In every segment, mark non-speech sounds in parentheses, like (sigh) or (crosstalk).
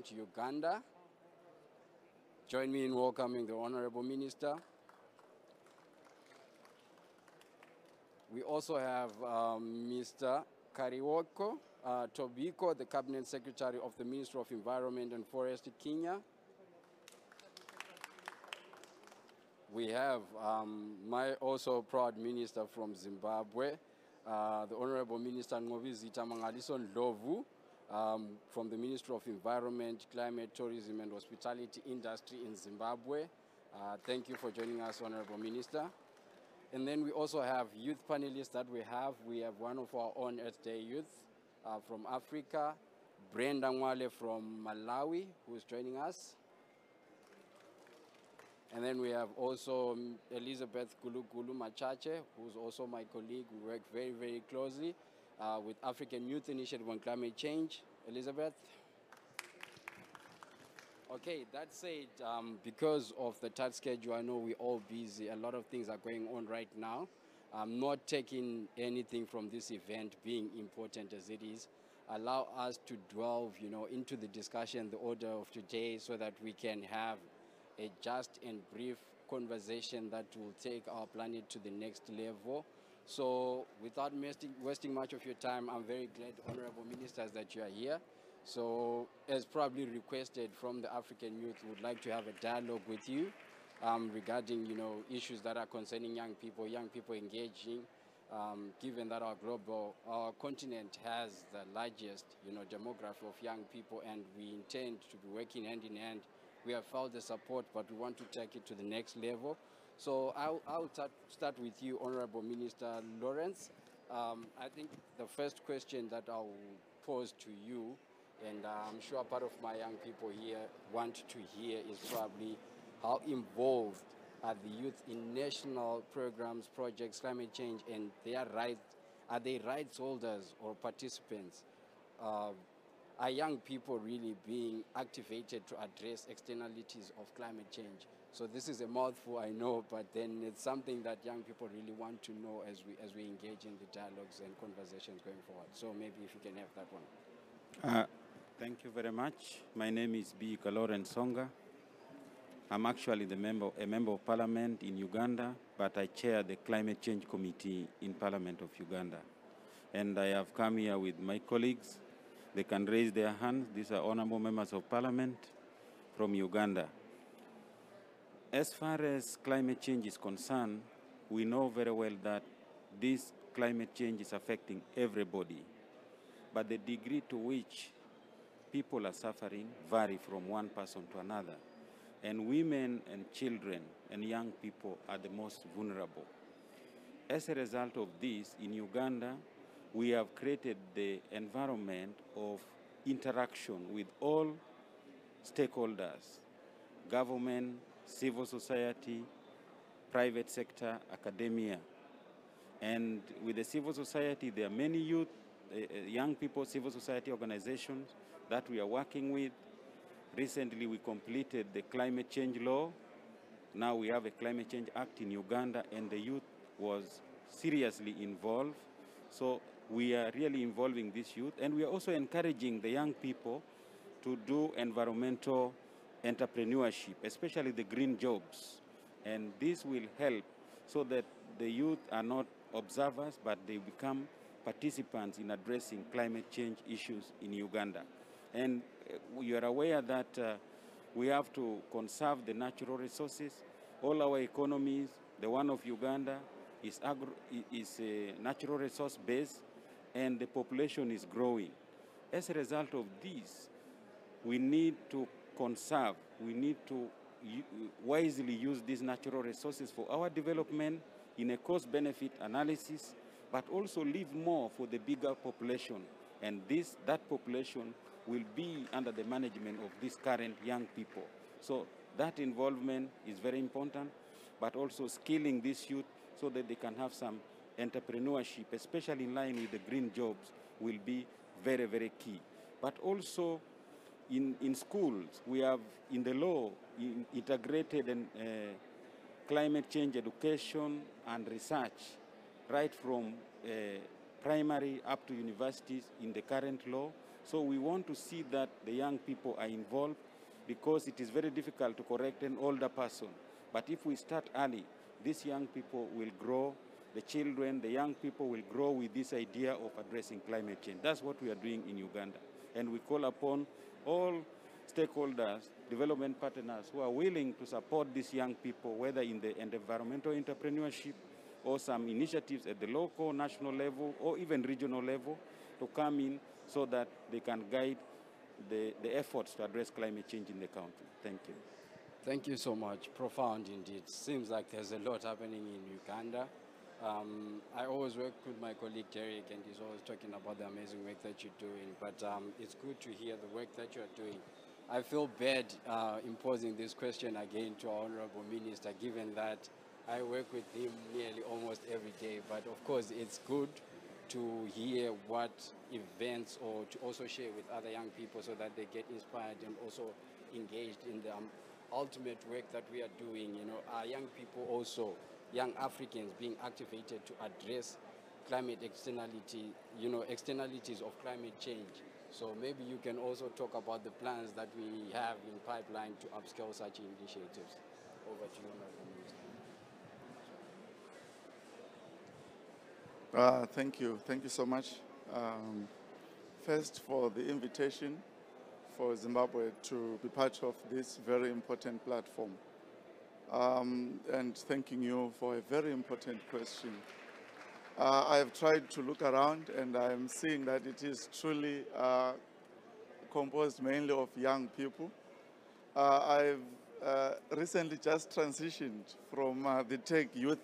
Environment, Uganda. Join me in welcoming the Honorable Minister. We also have um, Mr. Keriako uh, Tobiko, the Cabinet Secretary of the Ministry of Environment and Forestry, Kenya. We have um, my also proud minister from Zimbabwe, uh, the Honorable Minister Nqobizitha Mangaliso Ndlovu, um, from the Ministry of Environment, Climate, Tourism and Hospitality Industry in Zimbabwe. Uh, thank you for joining us, Honorable Minister. And then we also have youth panelists that we have. We have one of our own Earth Day youth uh, from Africa, Brenda Mwale from Malawi, who is joining us. And then we have also um, Elizabeth Gulugulu Machache, who's also my colleague. We work very, very closely uh, with African Youth Initiative on Climate Change. Elizabeth? Okay, that said, um, because of the tight schedule, I know we're all busy. A lot of things are going on right now. I'm not taking anything from this event being important as it is. Allow us to delve, you know, into the discussion, the order of today, so that we can have a just and brief conversation that will take our planet to the next level. So without wasting, much of your time, I'm very glad, honorable ministers, that you are here. So as probably requested from the African youth, would like to have a dialogue with you um, regarding, you know, issues that are concerning young people, young people engaging, um, given that our global, our continent has the largest, you know, demography of young people and we intend to be working hand in hand we have felt the support, but we want to take it to the next level. So I'll, I'll start with you, Honorable Minister Lawrence. Um, I think the first question that I'll pose to you, and I'm sure part of my young people here want to hear is probably how involved are the youth in national programs, projects, climate change, and their rights, are they rights holders or participants? Uh, are young people really being activated to address externalities of climate change? So this is a mouthful, I know, but then it's something that young people really want to know as we, as we engage in the dialogues and conversations going forward. So maybe if you can have that one. Uh, thank you very much. My name is B. Kaloren Songa. I'm actually the member, a member of parliament in Uganda, but I chair the Climate Change Committee in Parliament of Uganda. And I have come here with my colleagues they can raise their hands. These are honorable members of parliament from Uganda. As far as climate change is concerned, we know very well that this climate change is affecting everybody. But the degree to which people are suffering vary from one person to another. And women and children and young people are the most vulnerable. As a result of this, in Uganda, we have created the environment of interaction with all stakeholders, government, civil society, private sector, academia. And with the civil society, there are many youth, uh, young people, civil society organizations that we are working with. Recently, we completed the climate change law. Now we have a climate change act in Uganda, and the youth was seriously involved. So we are really involving this youth and we are also encouraging the young people to do environmental entrepreneurship, especially the green jobs. And this will help so that the youth are not observers, but they become participants in addressing climate change issues in Uganda. And uh, you are aware that uh, we have to conserve the natural resources. All our economies, the one of Uganda, is, agro, is a natural resource based and the population is growing. As a result of this, we need to conserve, we need to wisely use these natural resources for our development in a cost-benefit analysis, but also leave more for the bigger population. And this, that population will be under the management of these current young people. So that involvement is very important, but also skilling these youth so that they can have some entrepreneurship, especially in line with the green jobs, will be very, very key. But also in, in schools, we have in the law in integrated uh, climate change education and research, right from uh, primary up to universities in the current law. So we want to see that the young people are involved because it is very difficult to correct an older person. But if we start early, these young people will grow, the children, the young people will grow with this idea of addressing climate change. That's what we are doing in Uganda. And we call upon all stakeholders, development partners who are willing to support these young people, whether in the environmental entrepreneurship or some initiatives at the local, national level, or even regional level to come in so that they can guide the, the efforts to address climate change in the country. Thank you. Thank you so much. Profound indeed. Seems like there's a lot happening in Uganda. Um, I always work with my colleague Derek, and he's always talking about the amazing work that you're doing. But um, it's good to hear the work that you're doing. I feel bad uh, imposing this question again to our Honorable Minister, given that I work with him nearly almost every day. But of course, it's good to hear what events or to also share with other young people so that they get inspired and also engaged in the um, ultimate work that we are doing. You know, our young people also, young Africans being activated to address climate externality, you know, externalities of climate change. So maybe you can also talk about the plans that we have in pipeline to upscale such initiatives. Over to you, Minister. Uh, thank you. Thank you so much. Um, first, for the invitation for Zimbabwe to be part of this very important platform. Um, and thanking you for a very important question. Uh, I have tried to look around and I'm seeing that it is truly uh, composed mainly of young people. Uh, I've uh, recently just transitioned from uh, the tech youth.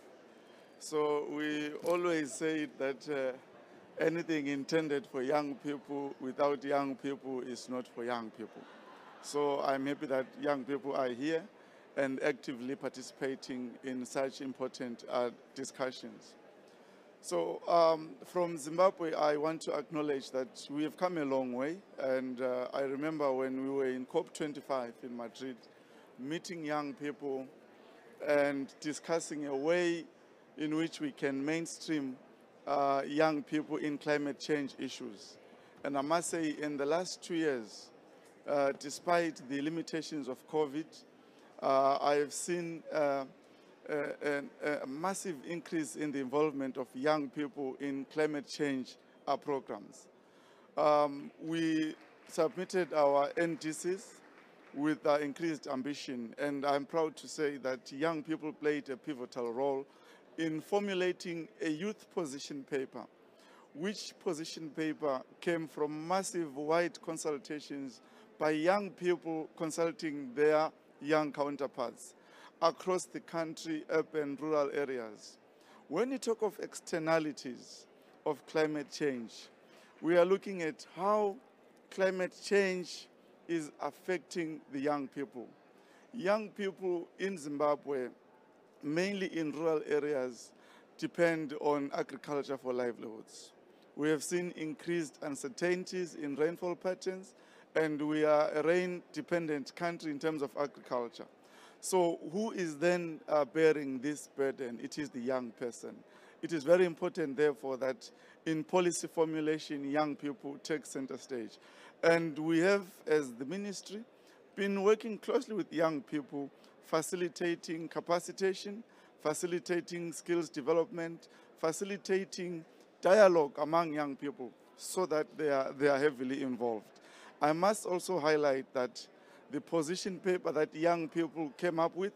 So we always say that uh, anything intended for young people without young people is not for young people. So I'm happy that young people are here and actively participating in such important discussions. So um, from Zimbabwe, I want to acknowledge that we have come a long way. And uh, I remember when we were in COP25 in Madrid, meeting young people and discussing a way in which we can mainstream uh, young people in climate change issues. And I must say, in the last two years, uh, despite the limitations of COVID, uh, I have seen uh, a, a, massive increase in the involvement of young people in climate change uh, programs. Um, we submitted our NDCs with uh, increased ambition, and I'm proud to say that young people played a pivotal role in formulating a youth position paper, which position paper came from massive wide consultations by young people consulting their young counterparts across the country, urban, rural areas. When you talk of externalities of climate change, we are looking at how climate change is affecting the young people. Young people in Zimbabwe, mainly in rural areas, depend on agriculture for livelihoods. We have seen increased uncertainties in rainfall patterns, and we are a rain-dependent country in terms of agriculture. So who is then uh, bearing this burden? It is the young person. It is very important, therefore, that in policy formulation, young people take center stage. And we have, as the ministry, been working closely with young people, facilitating capacitation, facilitating skills development, facilitating dialogue among young people so that they are, they are heavily involved. I must also highlight that the position paper that young people came up with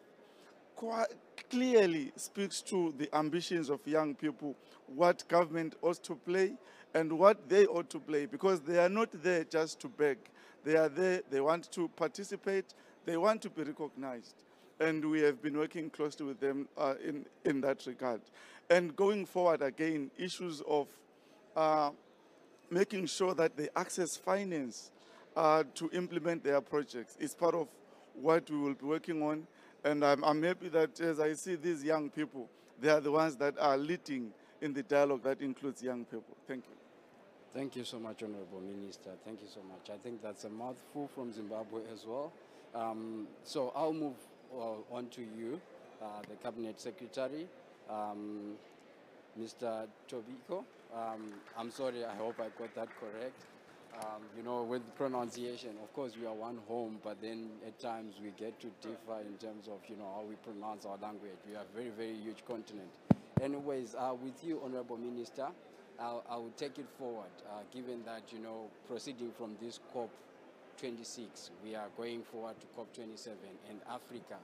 quite clearly speaks to the ambitions of young people, what government ought to play and what they ought to play, because they are not there just to beg. They are there, they want to participate, they want to be recognized. And we have been working closely with them uh, in, in that regard. And going forward again, issues of uh, making sure that they access finance uh, to implement their projects. It's part of what we will be working on. And I'm, I'm happy that as I see these young people, they are the ones that are leading in the dialogue that includes young people. Thank you. Thank you so much, Honorable Minister. Thank you so much. I think that's a mouthful from Zimbabwe as well. Um, so I'll move uh, on to you, uh, the Cabinet Secretary, um, Mr. Tobiko. Um, I'm sorry, I hope I got that correct. Um, you know, with pronunciation, of course, we are one home, but then at times we get to differ in terms of, you know, how we pronounce our language. We are a very, very huge continent. Anyways, uh, with you, Honorable Minister, I'll, I will take it forward, uh, given that, you know, proceeding from this COP 26, we are going forward to COP 27 and Africa.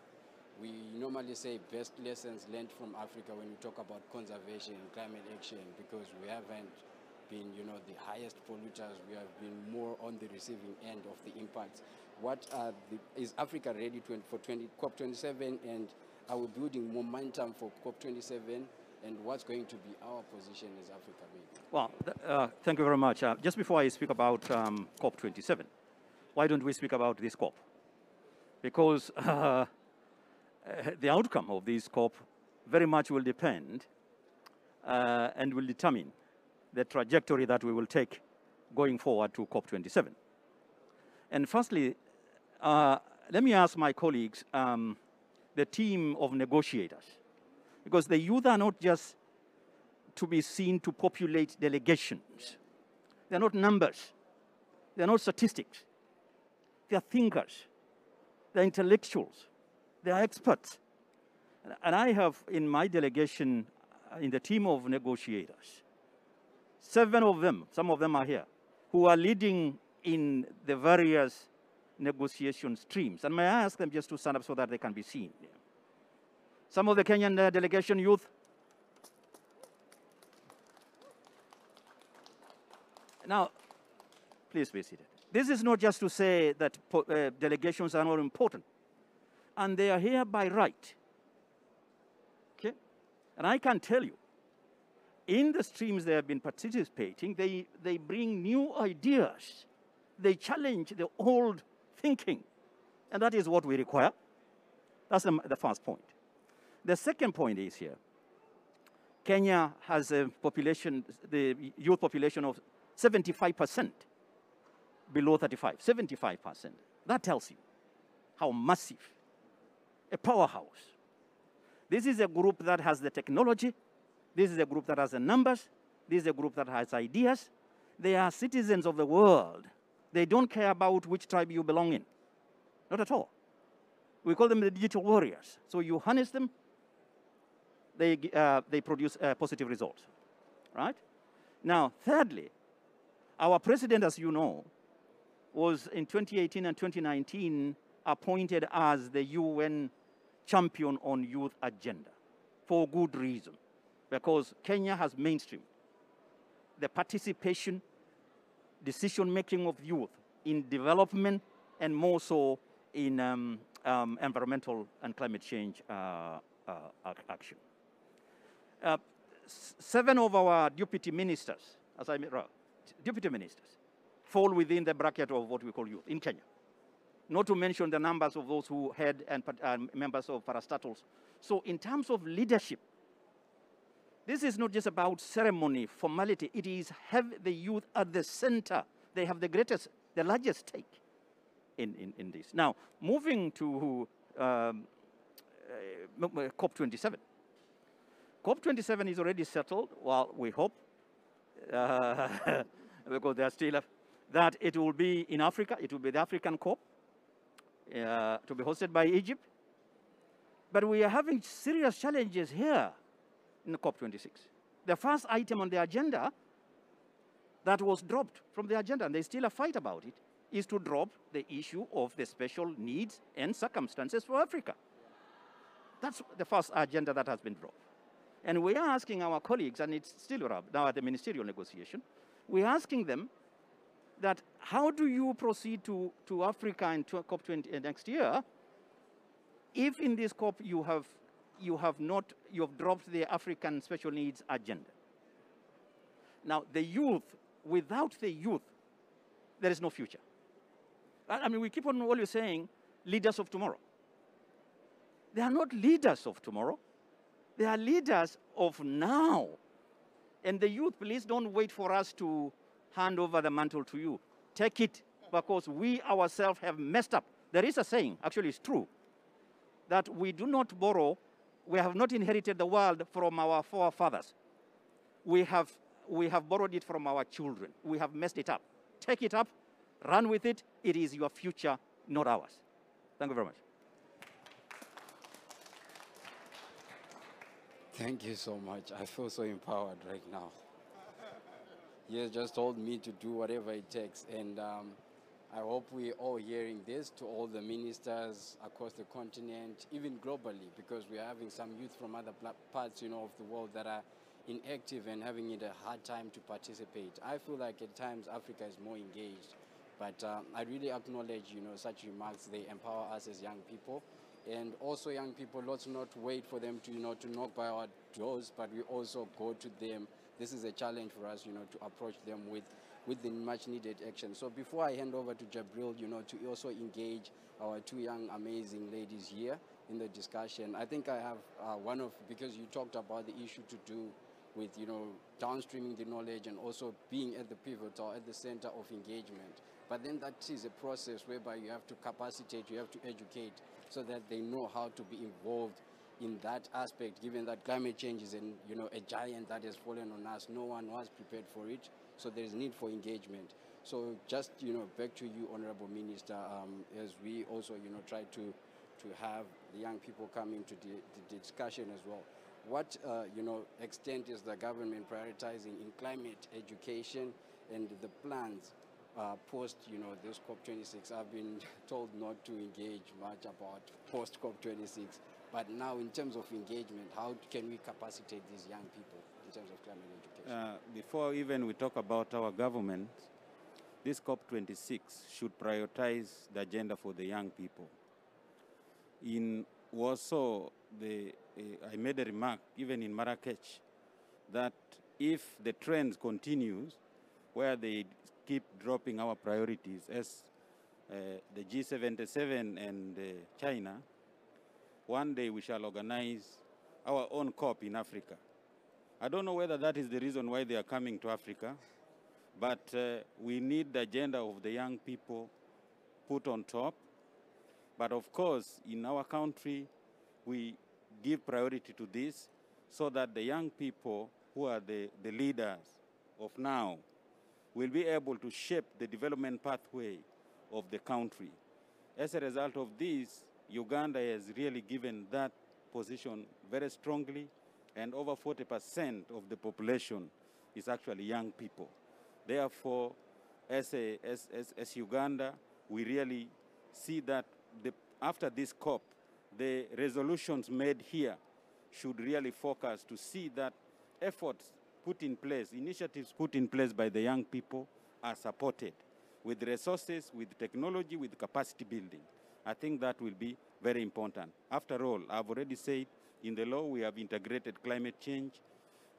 We normally say best lessons learned from Africa when we talk about conservation and climate action because we haven't been, you know, the highest polluters. We have been more on the receiving end of the impacts. What the, is Africa ready for 20, COP27 and are we building momentum for COP27 and what's going to be our position as Africa? Well, uh, thank you very much. Uh, just before I speak about um, COP27, why don't we speak about this COP? Because (laughs) uh, the outcome of this COP very much will depend uh, and will determine the trajectory that we will take going forward to COP27. And firstly, uh, let me ask my colleagues, um, the team of negotiators, because the youth are not just to be seen to populate delegations. They're not numbers. They're not statistics. They're thinkers. They're intellectuals. They're experts. And I have in my delegation, uh, in the team of negotiators, seven of them, some of them are here, who are leading in the various negotiation streams. And may I ask them just to stand up so that they can be seen? Some of the Kenyan uh, delegation youth. Now, please be seated. This is not just to say that uh, delegations are not important, and they are here by right. Okay? And I can tell you, in the streams they have been participating, they, they bring new ideas. They challenge the old thinking. And that is what we require. That's the, the first point. The second point is here. Kenya has a population, the youth population of 75% below 35, 75%. That tells you how massive, a powerhouse. This is a group that has the technology. This is a group that has the numbers. This is a group that has ideas. They are citizens of the world. They don't care about which tribe you belong in. Not at all. We call them the digital warriors. So you harness them, they, uh, they produce uh, positive results, right? Now, thirdly, our president, as you know, was in 2018 and 2019 appointed as the UN champion on youth agenda for good reason, because Kenya has mainstream the participation, decision-making of youth in development and more so in um, um, environmental and climate change uh, uh, action. Uh, seven of our deputy ministers, as I wrote, deputy ministers, fall within the bracket of what we call youth in Kenya. Not to mention the numbers of those who head and uh, members of parastatals. So in terms of leadership, this is not just about ceremony, formality. It is have the youth at the center. They have the greatest, the largest stake in, in, in this. Now, moving to um, uh, COP27. COP27 is already settled, well, we hope, uh, (laughs) because they are still, that it will be in Africa, it will be the African COP, uh, to be hosted by Egypt. But we are having serious challenges here in the COP26. The first item on the agenda that was dropped from the agenda, and there's still a fight about it, is to drop the issue of the special needs and circumstances for Africa. That's the first agenda that has been dropped. And we are asking our colleagues, and it's still now at the ministerial negotiation, we're asking them that how do you proceed to, to Africa in COP20 uh, next year if in this COP you have, you have not, you have dropped the African special needs agenda. Now, the youth, without the youth, there is no future. I mean, we keep on always saying leaders of tomorrow. They are not leaders of tomorrow. They are leaders of now. And the youth, please don't wait for us to hand over the mantle to you. Take it because we ourselves have messed up. There is a saying, actually it's true, that we do not borrow, we have not inherited the world from our forefathers. We have, we have borrowed it from our children. We have messed it up take it up, run with it. It is your future, not ours. Thank you very much. Thank you so much. I feel so empowered right now. (laughs) You just told me to do whatever it takes, and um, I hope we're all hearing this to all the ministers across the continent, even globally, because we're having some youth from other parts, you know, of the world that are inactive and having it a hard time to participate. I feel like at times Africa is more engaged, but um, I really acknowledge, you know, such remarks. They empower us as young people and also young people let's not wait for them to you know to knock by our doors but we also go to them this is a challenge for us you know to approach them with with the much needed action. So before i hand over to jabril you know to also engage our two young amazing ladies here in the discussion i think i have uh, one of because you talked about the issue to do with you know downstreaming the knowledge and also being at the pivot or at the center of engagement. But then that is a process whereby you have to capacitate you have to educate so that they know how to be involved in that aspect, given that climate change is an, you know, a giant that has fallen on us. No one was prepared for it, so there is need for engagement. So just, you know, back to you, Honorable Minister, um, as we also, you know, try to, to have the young people come into the, the discussion as well. What, uh, you know, extent is the government prioritizing in climate education and the plans uh, post, you know, this COP26, I've been (laughs) told not to engage much about post COP26. But now, in terms of engagement, how can we capacitate these young people in terms of climate education? Uh, before even we talk about our government, this COP26 should prioritize the agenda for the young people. In Warsaw, the, uh, I made a remark, even in Marrakech, that if the trend continues, where they keep dropping our priorities as uh, the G77 and uh, China, one day we shall organize our own COP in Africa. I don't know whether that is the reason why they are coming to Africa, but uh, we need the agenda of the young people put on top. But of course, in our country, we give priority to this so that the young people who are the, the leaders of now will be able to shape the development pathway of the country. As a result of this, Uganda has really given that position very strongly, and over 40% of the population is actually young people. Therefore, as, a, as, as, as Uganda, we really see that the, after this COP, the resolutions made here should really focus to see that efforts put in place, initiatives put in place by the young people are supported with resources, with technology, with capacity building. I think that will be very important. After all, I've already said in the law we have integrated climate change,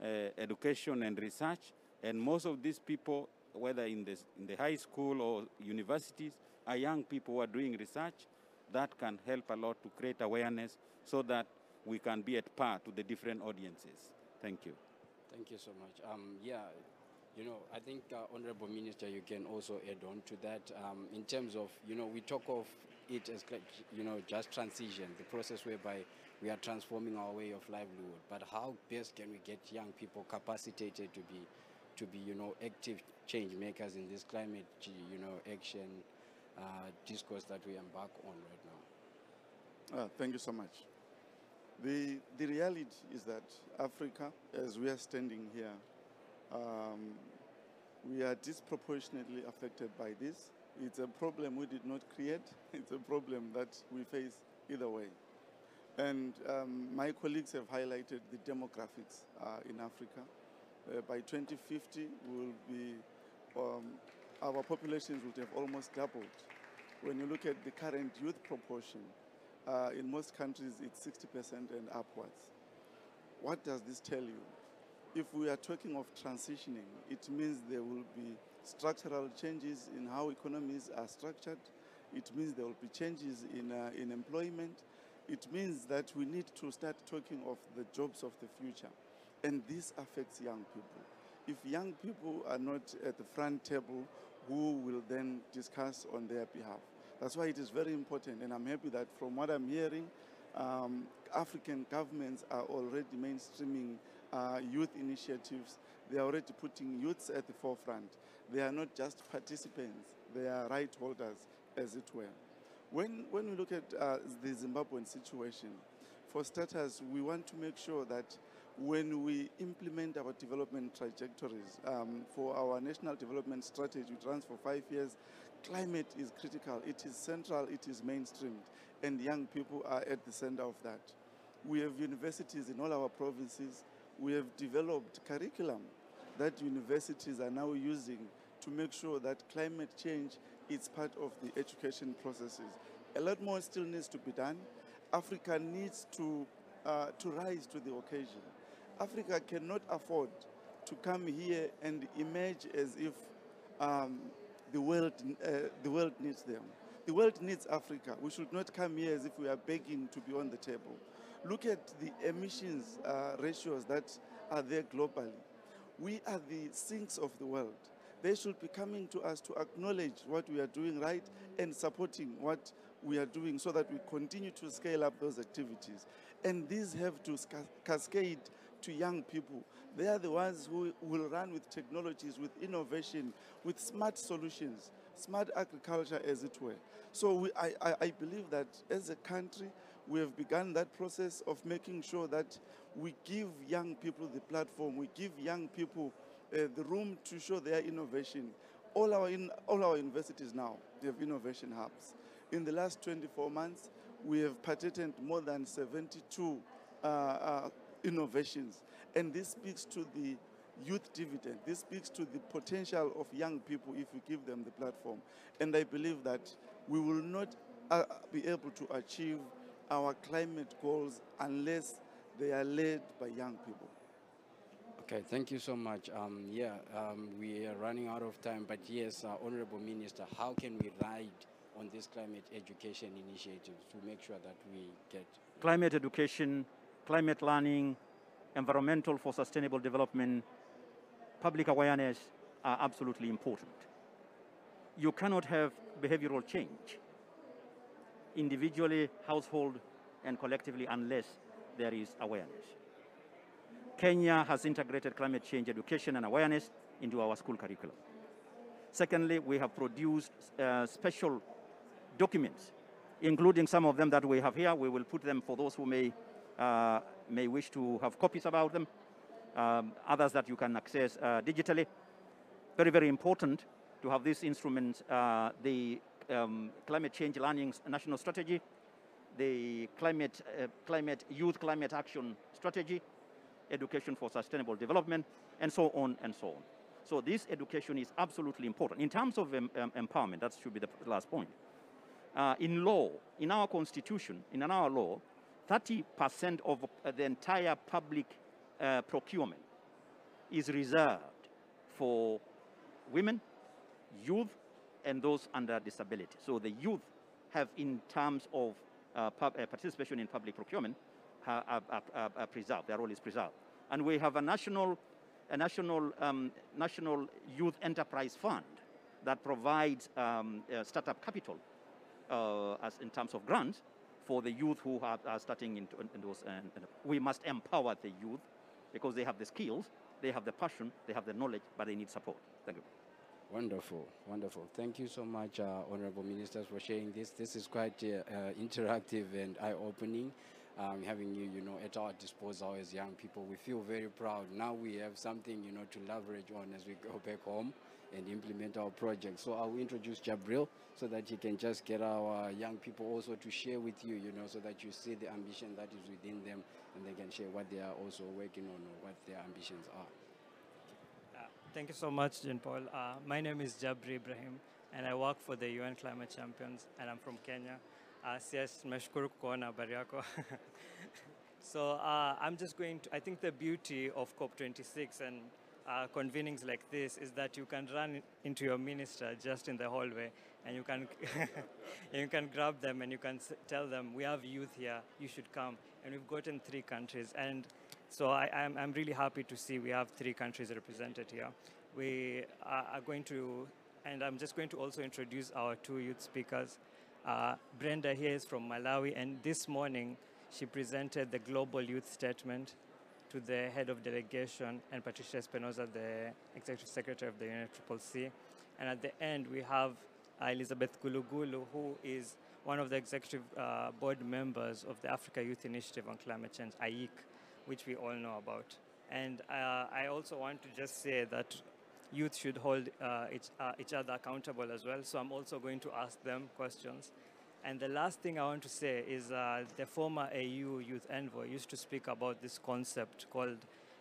uh, education and research, and most of these people, whether in the, in the high school or universities, are young people who are doing research that can help a lot to create awareness so that we can be at par to the different audiences. Thank you. Thank you so much. Um, yeah, you know, I think, uh, Honorable Minister, you can also add on to that. Um, in terms of, you know, we talk of it as, you know, just transition, the process whereby we are transforming our way of livelihood. But how best can we get young people capacitated to be, to be, you know, active change makers in this climate, you know, action uh, discourse that we embark on right now? Uh, thank you so much. The, the reality is that Africa, as we are standing here, um, we are disproportionately affected by this. It's a problem we did not create. (laughs) It's a problem that we face either way. And um, my colleagues have highlighted the demographics uh, in Africa. Uh, by 2050, we'll be, um, our populations would have almost doubled. When you look at the current youth proportion, uh, in most countries, it's 60% and upwards. What does this tell you? If we are talking of transitioning, it means there will be structural changes in how economies are structured. It means there will be changes in, uh, in employment. It means that we need to start talking of the jobs of the future. And this affects young people. If young people are not at the front table, who will then discuss on their behalf? That's why it is very important, and I'm happy that from what I'm hearing, um, African governments are already mainstreaming uh, youth initiatives. They are already putting youths at the forefront. They are not just participants, they are right holders, as it were. When, when we look at uh, the Zimbabwean situation, for starters, we want to make sure that when we implement our development trajectories um, for our national development strategy, which runs for five years, climate is critical, it is central, it is mainstreamed, and young people are at the center of that. We have universities in all our provinces. We have developed curriculum that universities are now using to make sure that climate change is part of the education processes. A lot more still needs to be done. Africa needs to, uh, to rise to the occasion. Africa cannot afford to come here and emerge as if um, the, world, uh, the world needs them. The world needs Africa. We should not come here as if we are begging to be on the table. Look at the emissions uh, ratios that are there globally. We are the sinks of the world. They should be coming to us to acknowledge what we are doing right and supporting what we are doing so that we continue to scale up those activities. And these have to cascade to young people. They are the ones who will run with technologies, with innovation, with smart solutions, smart agriculture as it were. So we, I, I, believe that as a country, we have begun that process of making sure that we give young people the platform, we give young people the room to show their innovation. All our, in, all our universities now, they have innovation hubs. In the last 24 months, we have patented more than 72 uh, uh, innovations. And this speaks to the youth dividend. This speaks to the potential of young people if we give them the platform. And I believe that we will not uh, be able to achieve our climate goals unless they are led by young people. Okay, thank you so much. Um, yeah, um, we are running out of time, but yes, uh, Honorable Minister, how can we ride on this climate education initiative to make sure that we get... Climate education, climate learning, environmental for sustainable development, public awareness are absolutely important. You cannot have behavioral change individually, household, and collectively unless there is awareness. Kenya has integrated climate change education and awareness into our school curriculum. Secondly, we have produced uh, special documents, including some of them that we have here. We will put them for those who may, uh, may wish to have copies about them, um, others that you can access uh, digitally. Very, very important to have these instruments, uh, the um, climate change learning national strategy, the climate, uh, climate youth climate action strategy, education for sustainable development, and so on and so on. So this education is absolutely important. In terms of um, um, empowerment, that should be the last point. Uh, in law, in our constitution, in our law, 30% of uh, the entire public uh, procurement is reserved for women, youth, and those under disability. So the youth have, in terms of uh, uh, participation in public procurement, are, are, are, preserved. Their role is preserved. And we have a national, a national, um, national youth enterprise fund that provides um, uh, startup capital uh, as in terms of grants for the youth who are, are starting in, those. And, and we must empower the youth because they have the skills, they have the passion, they have the knowledge, but they need support. Thank you. Wonderful, wonderful. Thank you so much, uh, Honorable Ministers, for sharing this. This is quite uh, uh, interactive and eye-opening, um, having you, you know, at our disposal as young people. We feel very proud. Now we have something, you know, to leverage on as we go back home and implement our project. So I'll introduce Jabril so that he can just get our young people also to share with you, you know, so that you see the ambition that is within them and they can share what they are also working on or what their ambitions are. Thank you so much, Jean Paul. Uh, my name is Jabri Ibrahim, and I work for the UN Climate Champions, and I'm from Kenya. Uh, CS nimeshukuru kuona (laughs) so uh, I'm just going to, I think the beauty of COP26 and uh, convenings like this is that you can run into your minister just in the hallway and you can, (laughs) you can grab them and you can tell them, we have youth here, you should come. And we've gotten three countries. and so I, I'm, I'm really happy to see we have three countries represented here. We are going to, and I'm just going to also introduce our two youth speakers. Uh, Brenda here is from Malawi, and this morning she presented the Global Youth Statement. to the head of delegation, and Patricia Espinosa, the executive secretary of the UNFCCC. And at the end, we have uh, Elizabeth Gulugulu, who is one of the executive uh, board members of the Africa Youth Initiative on Climate Change, AYIC, which we all know about. And uh, I also want to just say that youth should hold uh, each, uh, each other accountable as well. So I'm also going to ask them questions. And the last thing I want to say is uh, the former AU youth envoy used to speak about this concept called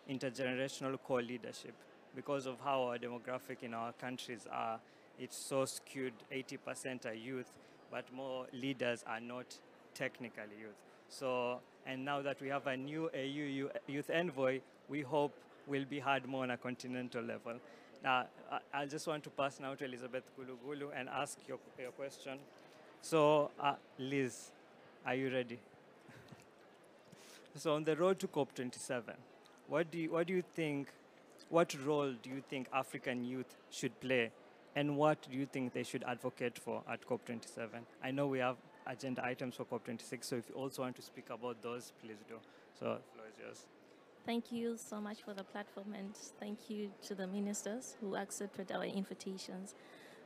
intergenerational co-leadership. Because of how our demographic in our countries are, it's so skewed, 80% are youth, but more leaders are not technically youth. So, and now that we have a new AU youth envoy, we hope will be heard more on a continental level. Now, I just want to pass now to Elizabeth Gulugulu and ask your, your question. So, uh, Liz, are you ready? (laughs) so, on the road to COP27, what do you, what do you think, what role do you think African youth should play, and what do you think they should advocate for at COP27? I know we have agenda items for COP26, so if you also want to speak about those, please do. So, the floor is yours. Thank you so much for the platform and thank you to the ministers who accepted our invitations.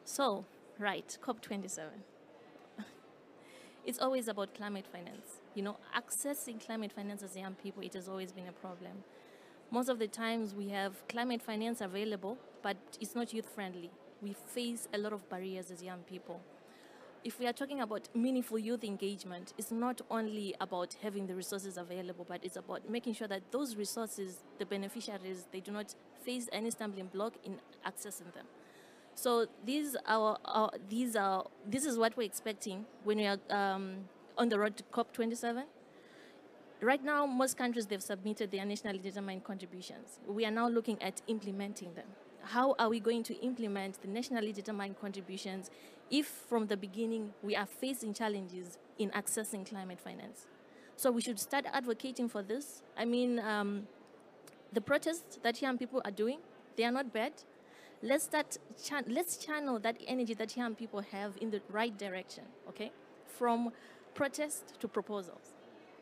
So, right, COP27. (laughs) it's always about climate finance. You know, accessing climate finance as young people, it has always been a problem. Most of the times we have climate finance available, but it's not youth friendly. We face a lot of barriers as young people if we are talking about meaningful youth engagement, it's not only about having the resources available, but it's about making sure that those resources, the beneficiaries, they do not face any stumbling block in accessing them. So these are, are these are this is what we're expecting when we are um, on the road to COP27. Right now, most countries they've submitted their nationally determined contributions. We are now looking at implementing them how are we going to implement the nationally determined contributions if from the beginning we are facing challenges in accessing climate finance? So we should start advocating for this. I mean, um, the protests that young people are doing, they are not bad. Let's start, chan let's channel that energy that young people have in the right direction, okay? From protest to proposals.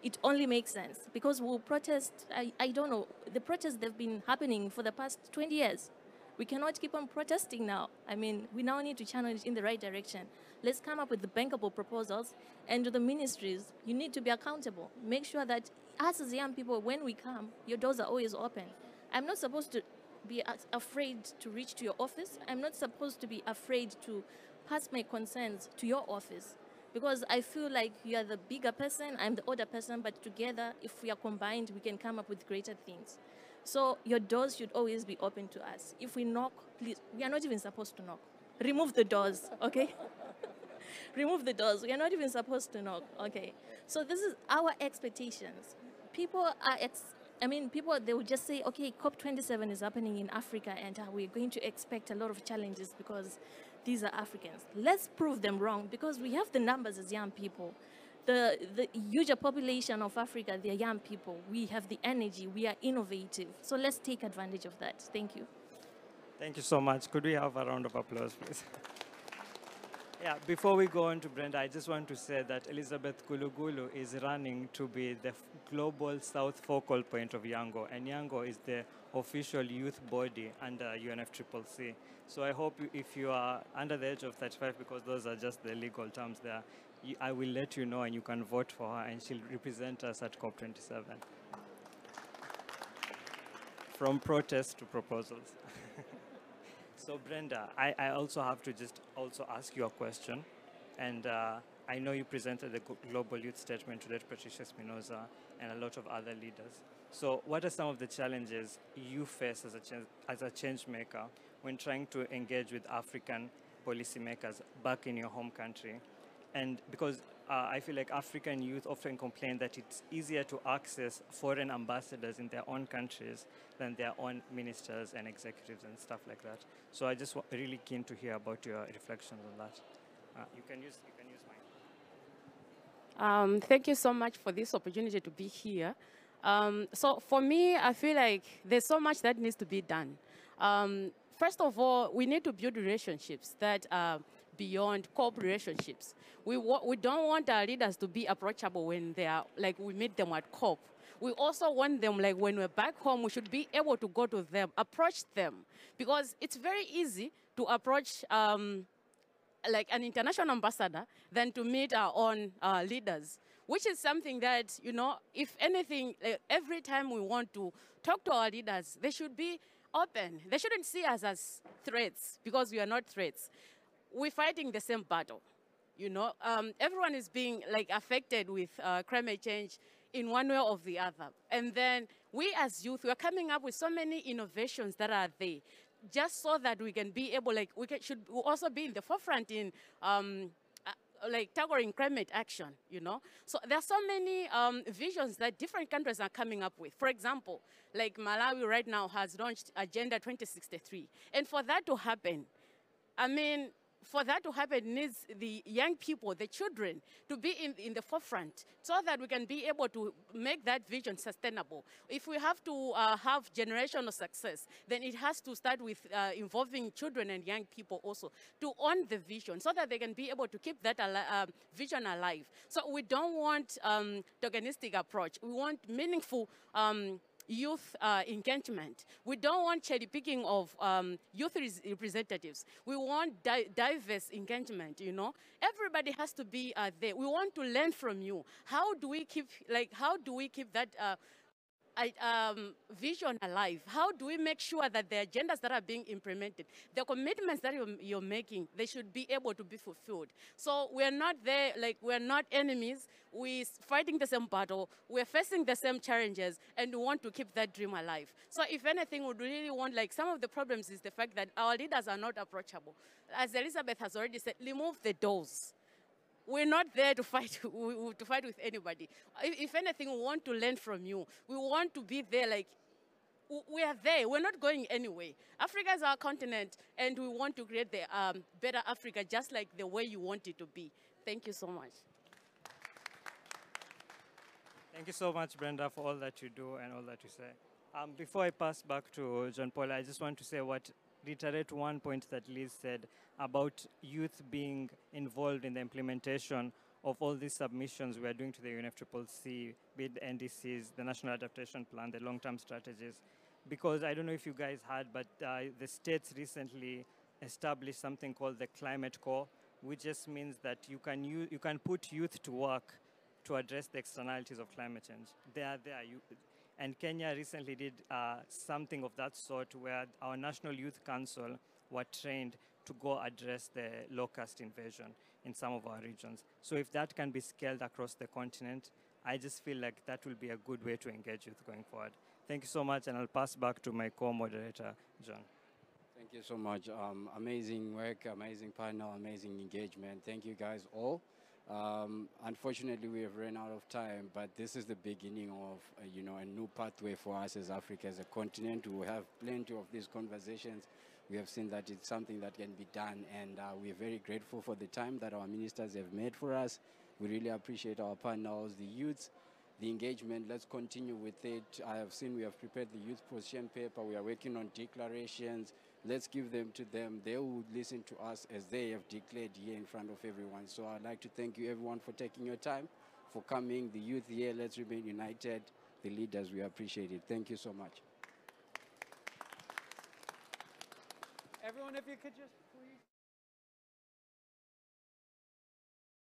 It only makes sense because we'll protest, I, I don't know, the protests they've been happening for the past 20 years. We cannot keep on protesting now. I mean, we now need to channel it in the right direction. Let's come up with the bankable proposals. And to the ministries, you need to be accountable. Make sure that us as young people, when we come, your doors are always open. I'm not supposed to be afraid to reach to your office. I'm not supposed to be afraid to pass my concerns to your office because I feel like you are the bigger person, I'm the older person, but together, if we are combined, we can come up with greater things. So your doors should always be open to us. If we knock, please, we are not even supposed to knock. Remove the doors, okay? (laughs) Remove the doors. We are not even supposed to knock, okay? So this is our expectations. People are, ex I mean, people, they will just say, okay, COP27 is happening in Africa and uh, we're going to expect a lot of challenges because these are Africans. Let's prove them wrong because we have the numbers as young people the, the huge population of Africa, they're young people. We have the energy, we are innovative. So let's take advantage of that. Thank you. Thank you so much. Could we have a round of applause, please? (laughs) yeah, before we go on to Brenda, I just want to say that Elizabeth Gulugulu is running to be the global south focal point of YOUNGO, and YOUNGO is the official youth body under UNFCCC. So I hope if you are under the age of 35, because those are just the legal terms there, I will let you know and you can vote for her and she'll represent us at COP27. From protest to proposals. (laughs) so Brenda, I, I, also have to just also ask you a question. And uh, I know you presented the Global Youth Statement to Patricia Espinosa and a lot of other leaders. So what are some of the challenges you face as a, as a change maker when trying to engage with African policymakers back in your home country and because uh, I feel like African youth often complain that it's easier to access foreign ambassadors in their own countries than their own ministers and executives and stuff like that. So I just really keen to hear about your reflections on that. Uh, you can use you can use mine. Um, thank you so much for this opportunity to be here. Um, so for me, I feel like there's so much that needs to be done. Um, first of all, we need to build relationships that. Uh, beyond COP relationships. We, we don't want our leaders to be approachable when they are, like we meet them at COP. we also want them, like when we're back home, we should be able to go to them, approach them, because it's very easy to approach um, like an international ambassador than to meet our own uh, leaders, which is something that, you know, if anything, like every time we want to talk to our leaders, they should be open. They shouldn't see us as threats because we are not threats. We're fighting the same battle. You know, um, everyone is being like affected with uh, climate change in one way or the other. And then we as youth, we're coming up with so many innovations that are there just so that we can be able, like, we can, should also be in the forefront in um, uh, like tackling climate action, you know? So there are so many um, visions that different countries are coming up with. For example, like Malawi right now has launched Agenda 2063. And for that to happen, I mean, for that to happen needs the young people, the children, to be in, in the forefront so that we can be able to make that vision sustainable. If we have to uh, have generational success, then it has to start with uh, involving children and young people also to own the vision so that they can be able to keep that uh, vision alive. So we don't want um, tokenistic approach. We want meaningful um, youth uh, engagement. We don't want cherry picking of um, youth representatives. We want di diverse engagement, you know. Everybody has to be uh, there. We want to learn from you. How do we keep, like, how do we keep that uh, um, vision alive? How do we make sure that the agendas that are being implemented, the commitments that you're, you're, making, they should be able to be fulfilled? So we're not there, like we're not enemies. We're fighting the same battle. We're facing the same challenges, and we want to keep that dream alive. So if anything, we really want, like some of the problems is the fact that our leaders are not approachable. As Elizabeth has already said, remove the doors we're not there to fight, (laughs) to fight with anybody. If anything, we want to learn from you. We want to be there like, we are there. We're not going anywhere. Africa is our continent, and we want to create the um, better Africa just like the way you want it to be. Thank you so much. Thank you so much, Brenda, for all that you do and all that you say. Um, before I pass back to John Paul, I just want to say what reiterate one point that Liz said about youth being involved in the implementation of all these submissions we are doing to the UNFCCC, be it the NDCs, the National Adaptation Plan, the long-term strategies. Because I don't know if you guys heard, but uh, the states recently established something called the Climate Corps, which just means that you can, use, you can put youth to work to address the externalities of climate change. They are there. You, and Kenya recently did uh, something of that sort where our National Youth Council were trained to go address the locust invasion in some of our regions. So if that can be scaled across the continent, I just feel like that will be a good way to engage youth going forward. Thank you so much, and I'll pass back to my co-moderator, John. Thank you so much. Um, amazing work, amazing panel, amazing engagement. Thank you guys all. Um, unfortunately, we have run out of time, but this is the beginning of, uh, you know, a new pathway for us as Africa as a continent. We have plenty of these conversations. We have seen that it's something that can be done, and uh, we're very grateful for the time that our ministers have made for us. We really appreciate our panels, the youths, the engagement. Let's continue with it. I have seen we have prepared the youth position paper. We are working on declarations. Let's give them to them. They will listen to us as they have declared here in front of everyone. So I'd like to thank you everyone for taking your time, for coming. The youth here, let's remain united. The leaders, we appreciate it. Thank you so much. Everyone, if you could just...